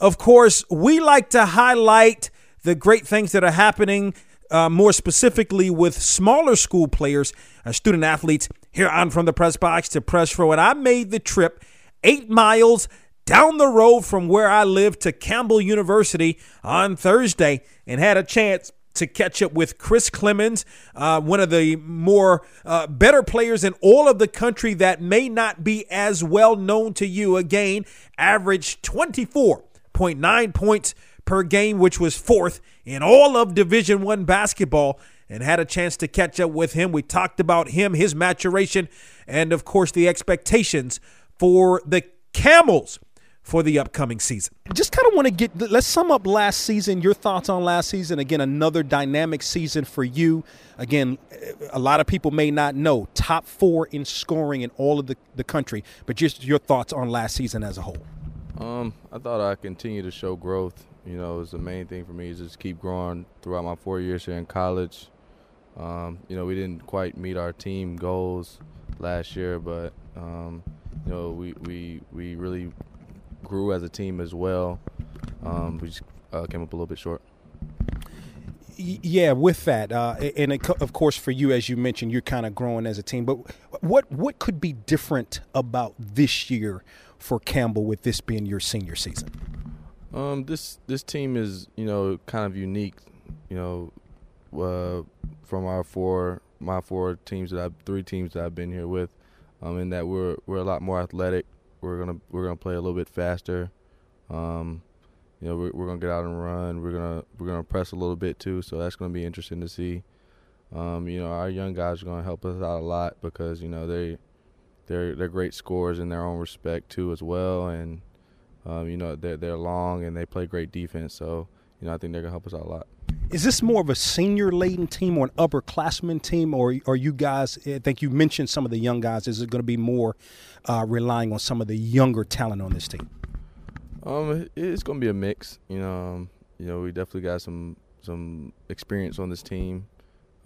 Of course, we like to highlight the great things that are happening, uh, more specifically with smaller school players, uh, student athletes, here on From the Press Box to Press Row. And I made the trip eight miles down the road from where I live to Campbell University on Thursday and had a chance to catch up with Chris Clemons, uh, one of the more uh, better players in all of the country that may not be as well known to you. Again, averaged 24.9 points per game, which was fourth in all of Division One basketball. And had a chance to catch up with him. We talked about him, his maturation, and of course the expectations for the Camels for the upcoming season. Just kind of want to get let's sum up last season, your thoughts on last season. Again, another dynamic season for you. Again, eh, a lot of people may not know top 4 in scoring in all of the, the country, but just your thoughts on last season as a whole. Um, I thought I continue to show growth. You know, it's the main thing for me is just keep growing throughout my 4 years here in college. Um, you know, we didn't quite meet our team goals last year, but um, you know, we, we, we really grew as a team as well. Um, we just uh, came up a little bit short. Yeah, with that, uh, and of course for you, as you mentioned, you're kind of growing as a team. But what what could be different about this year for Campbell with this being your senior season? Um, this this team is you know kind of unique, you know, uh, from our four my four teams that I three teams that I've been here with, um, in that we're we're a lot more athletic we're gonna we're gonna play a little bit faster. Um, you know, we're, we're gonna get out and run. We're gonna we're gonna press a little bit too. So that's gonna be interesting to see. Um, you know, our young guys are gonna help us out a lot because you know they they're they're great scorers in their own respect too as well, and um, you know they're they're long and they play great defense. So you know, I think they're gonna help us out a lot. Is this more of a senior laden team or an upperclassman team, or are you guys? I think you mentioned some of the young guys. Is it going to be more uh, relying on some of the younger talent on this team? Um, it's going to be a mix. You know, um, you know, we definitely got some some experience on this team,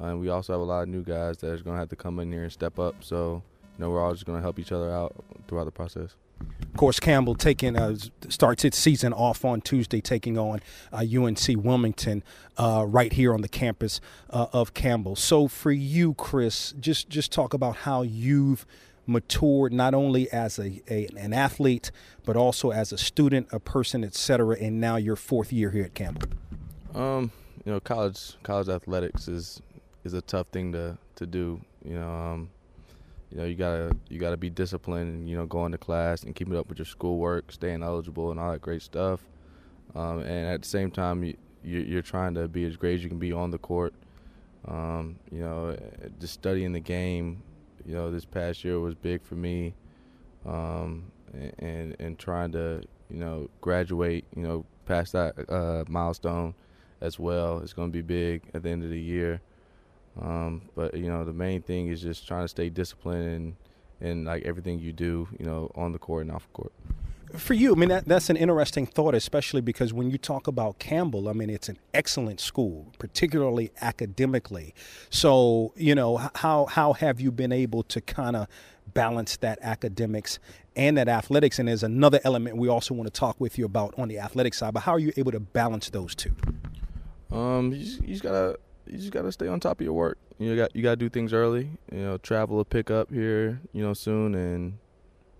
uh, and we also have a lot of new guys that are going to have to come in here and step up. So, you know, we're all just going to help each other out throughout the process. Of course, Campbell taking uh, starts its season off on Tuesday, taking on uh, UNC Wilmington uh, right here on the campus uh, of Campbell. So, for you, Chris, just just talk about how you've matured not only as a, a an athlete but also as a student, a person, etc. And now your fourth year here at Campbell. Um, you know, college college athletics is is a tough thing to to do. You know, um, you know you gotta you gotta be disciplined and you know going to class and keeping up with your schoolwork staying eligible and all that great stuff. Um, and at the same time you, you're trying to be as great as you can be on the court. Um, you know just studying the game you know this past year was big for me. Um, and and trying to you know graduate you know past that uh, milestone as well it's going to be big at the end of the year um, but you know, the main thing is just trying to stay disciplined and and like everything you do, you know, on the court and off the court. For you, I mean that, that's an interesting thought, especially because when you talk about Campbell, I mean it's an excellent school, particularly academically. So you know how how have you been able to kind of balance that academics and that athletics? And there's another element we also want to talk with you about on the athletic side. But how are you able to balance those two? Um, you just, you just gotta you just gotta stay on top of your work. You got you gotta do things early. You know, travel a pick up here, you know, soon, and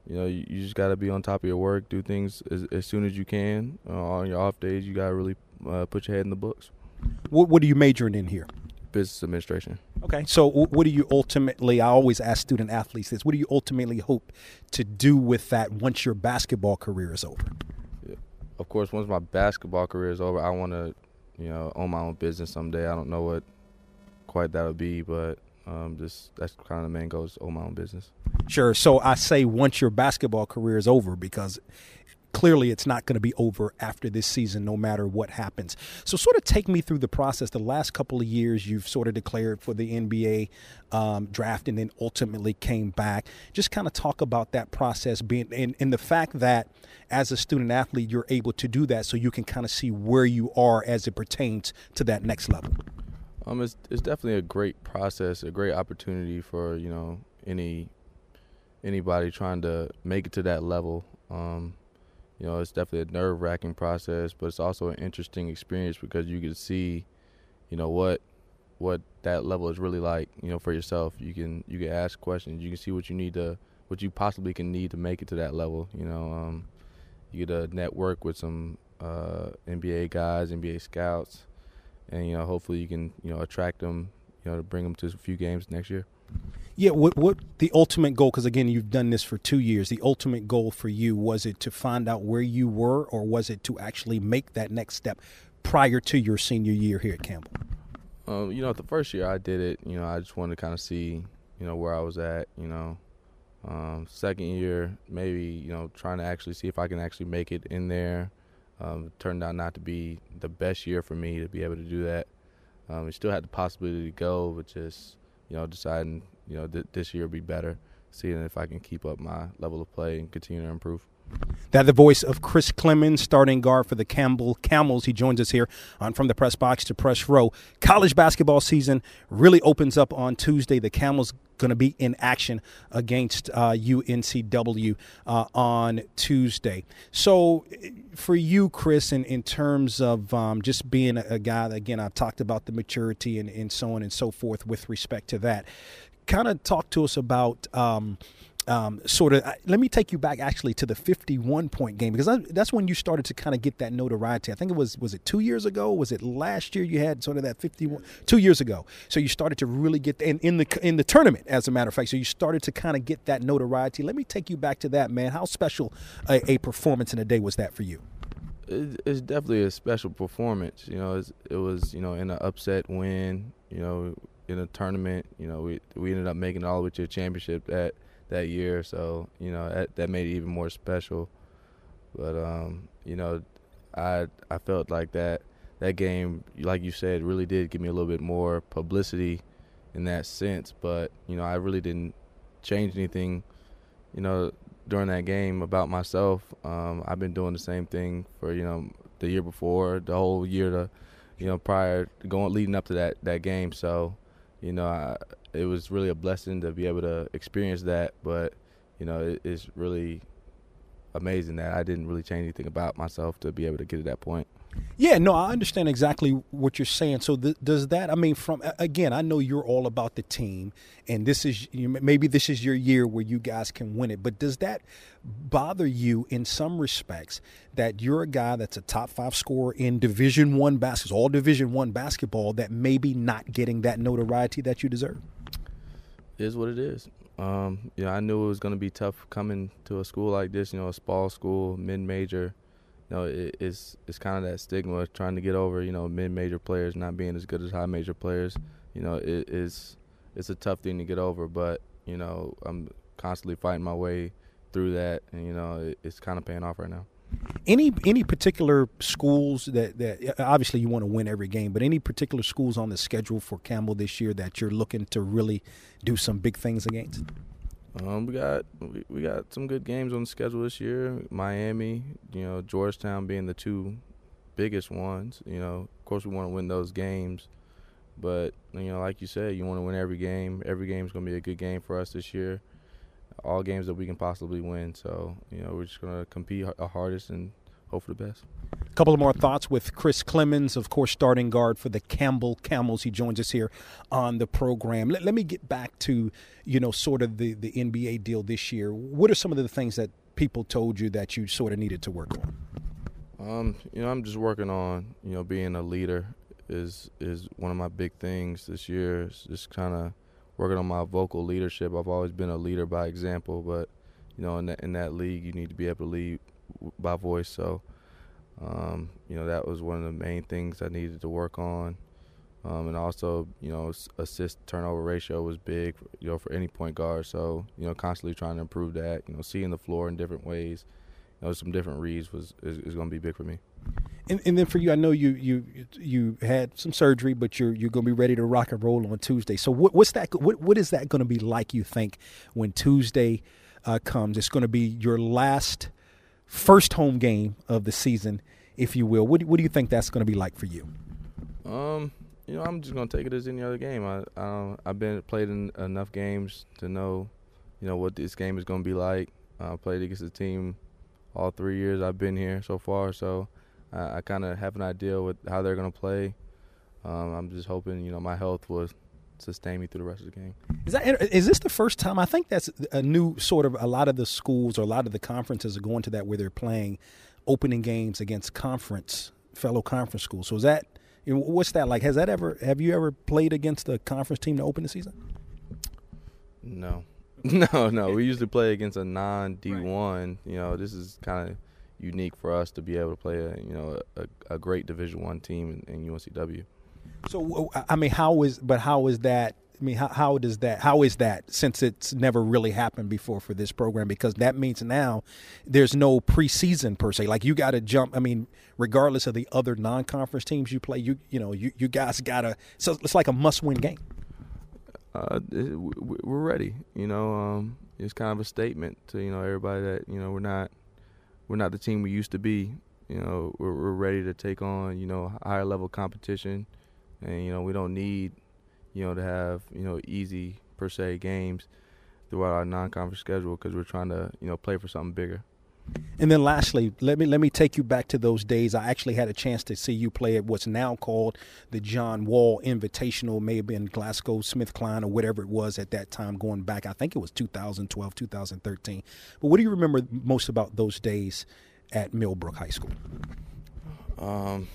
you know you, you just gotta be on top of your work. Do things as, as soon as you can. Uh, on your off days, you gotta really uh, put your head in the books. What What are you majoring in here? Business administration. Okay, so what do you ultimately? I always ask student athletes this: What do you ultimately hope to do with that once your basketball career is over? Yeah. Of course, once my basketball career is over, I want to you know, own my own business someday. I don't know what quite that'll be, but um, just that's kind of the main goal is own my own business. Sure. So I say once your basketball career is over because clearly it's not going to be over after this season, no matter what happens. So, sort of take me through the process. The last couple of years, you've sort of declared for the NBA um, draft and then ultimately came back. Just kind of talk about that process being and, and the fact that as a student athlete, you're able to do that so you can kind of see where you are as it pertains to that next level. Um, it's, it's definitely a great process, a great opportunity for, you know, any anybody trying to make it to that level. Um, you know, it's definitely a nerve wracking process, but it's also an interesting experience because you can see, you know, what what that level is really like, you know, for yourself. You can you can ask questions, you can see what you need to what you possibly can need to make it to that level. You know, um, you get to network with some uh, NBA guys, NBA scouts, and you know, hopefully you can you know attract them, you know, to bring them to a few games next year. Yeah, what what the ultimate goal? Because again, you've done this for two years. The ultimate goal for you was it to find out where you were, or was it to actually make that next step prior to your senior year here at Campbell? Um, you know, the first year I did it, you know, I just wanted to kind of see, you know, where I was at. You know, um, second year, maybe you know, trying to actually see if I can actually make it in there. Um, turned out not to be the best year for me to be able to do that. Um, we still had the possibility to go, but just you know, deciding you know th- this year will be better, seeing if I can keep up my level of play and continue to improve. That the voice of Chris Clemons, starting guard for the Campbell Camels. He joins us here on From the Press Box to Press Row. College basketball season really opens up on Tuesday. The Camels going to be in action against uh, UNCW uh, on Tuesday. So, for you, Chris, in, in terms of um, just being a, a guy, again, I've talked about the maturity and, and so on and so forth with respect to that. Kind of talk to us about. Um, um, sort of let me take you back actually to the 51 point game because I, that's when you started to kind of get that notoriety. I think it was was it two years ago? Was it last year? You had sort of that 51 two years ago. So you started to really get in, in the in the tournament, as a matter of fact. So you started to kind of get that notoriety. Let me take you back to that, man. How special a, a performance in a day was that for you? It's definitely a special performance. You know, it was you know in an upset win. You know, in a tournament. You know, we we ended up making it all the way to a championship at that year. So you know that that made it even more special. But um, you know, I I felt like that that game, like you said, really did give me a little bit more publicity in that sense. But you know, I really didn't change anything. You know, during that game about myself. Um, I've been doing the same thing for you know the year before, the whole year to you know prior going leading up to that that game. So you know, I, it was really a blessing to be able to experience that. But you know, it, it's really amazing that I didn't really change anything about myself to be able to get to that point. Yeah, no, I understand exactly what you're saying. So th- does that? I mean, from again, I know you're all about the team, and this is maybe this is your year where you guys can win it. But does that bother you in some respects that you're a guy that's a top five scorer in Division One basketball, all Division One basketball, that maybe not getting that notoriety that you deserve? It is what it is. Um, you know, I knew it was going to be tough coming to a school like this. You know, a small school, mid-major you know, it, it's it's kind of that stigma trying to get over. You know, mid-major players not being as good as high-major players. You know, it is it's a tough thing to get over. But you know, I'm constantly fighting my way through that, and you know, it, it's kind of paying off right now. Any any particular schools that that obviously you want to win every game, but any particular schools on the schedule for Campbell this year that you're looking to really do some big things against? Um, we got we, we got some good games on the schedule this year. Miami, you know, Georgetown being the two biggest ones. You know, of course, we want to win those games, but you know, like you said, you want to win every game. Every game is going to be a good game for us this year. All games that we can possibly win. So you know, we're just going to compete our hardest and hope for the best. A couple of more thoughts with Chris Clemons, of course, starting guard for the Campbell Camels. He joins us here on the program. Let, let me get back to, you know, sort of the, the NBA deal this year. What are some of the things that people told you that you sort of needed to work on? Um, you know, I'm just working on, you know, being a leader is is one of my big things this year. It's just kind of working on my vocal leadership. I've always been a leader by example, but you know, in that in that league, you need to be able to lead by voice. So um, you know, that was one of the main things I needed to work on. Um, and also, you know, assist turnover ratio was big, you know, for any point guard. So, you know, constantly trying to improve that. You know, seeing the floor in different ways, you know, some different reads was is, is going to be big for me. And, and, then for you, I know you you you had some surgery, but you're you're going to be ready to rock and roll on Tuesday. So, what, what's that? What what is that going to be like? You think when Tuesday uh, comes, it's going to be your last first home game of the season, if you will. What do, what do you think that's going to be like for you? Um, you know, I'm just gonna take it as any other game. I, I I've been played in enough games to know, you know, what this game is gonna be like. I played against the team all three years I've been here so far. So I, I kind of have an idea with how they're gonna play. Um, I'm just hoping you know my health will sustain me through the rest of the game. Is that is this the first time? I think that's a new sort of. A lot of the schools or a lot of the conferences are going to that where they're playing opening games against conference fellow conference schools. So is that you know, what's that like? Has that ever have you ever played against a conference team to open the season? No, no, no. We usually play against a non D one. You know, this is kind of unique for us to be able to play a you know a, a great Division one team in, in UNCW. So I mean, how is but how is that? I mean, how, how does that? How is that? Since it's never really happened before for this program, because that means now there's no preseason per se. Like you got to jump. I mean, regardless of the other non-conference teams you play, you you know you you guys gotta. So it's like a must-win game. Uh, we're ready. You know, um, it's kind of a statement to you know everybody that you know we're not we're not the team we used to be. You know, we're, we're ready to take on you know higher level competition and you know we don't need you know to have you know easy per se games throughout our non-conference schedule because we're trying to you know play for something bigger. And then lastly, let me let me take you back to those days. I actually had a chance to see you play at what's now called the John Wall Invitational, maybe in GlaxoSmithKline, or whatever it was at that time, going back. I think it was 2012, 2013. But what do you remember most about those days at Millbrook High School? Um,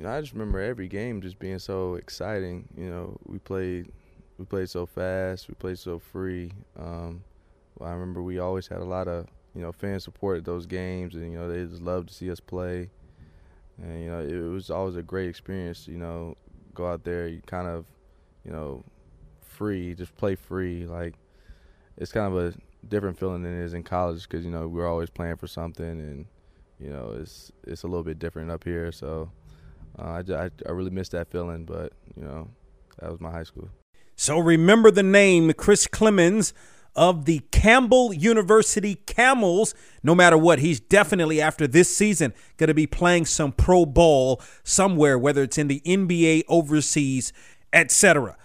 you know, I just remember every game just being so exciting. You know, we played we played so fast, we played so free. Um, I remember we always had a lot of you know fan support at those games, and you know they just loved to see us play. And you know it was always a great experience. You know, go out there, you kind of, you know, free, just play free. Like it's kind of a different feeling than it is in college because you know we're always playing for something, and you know it's it's a little bit different up here. So uh, I, I, I really miss that feeling, but you know, that was my high school. So remember the name Chris Clemons of the Campbell University Camels. No matter what, he's definitely after this season going to be playing some pro ball somewhere, whether it's in the NBA, overseas, etc.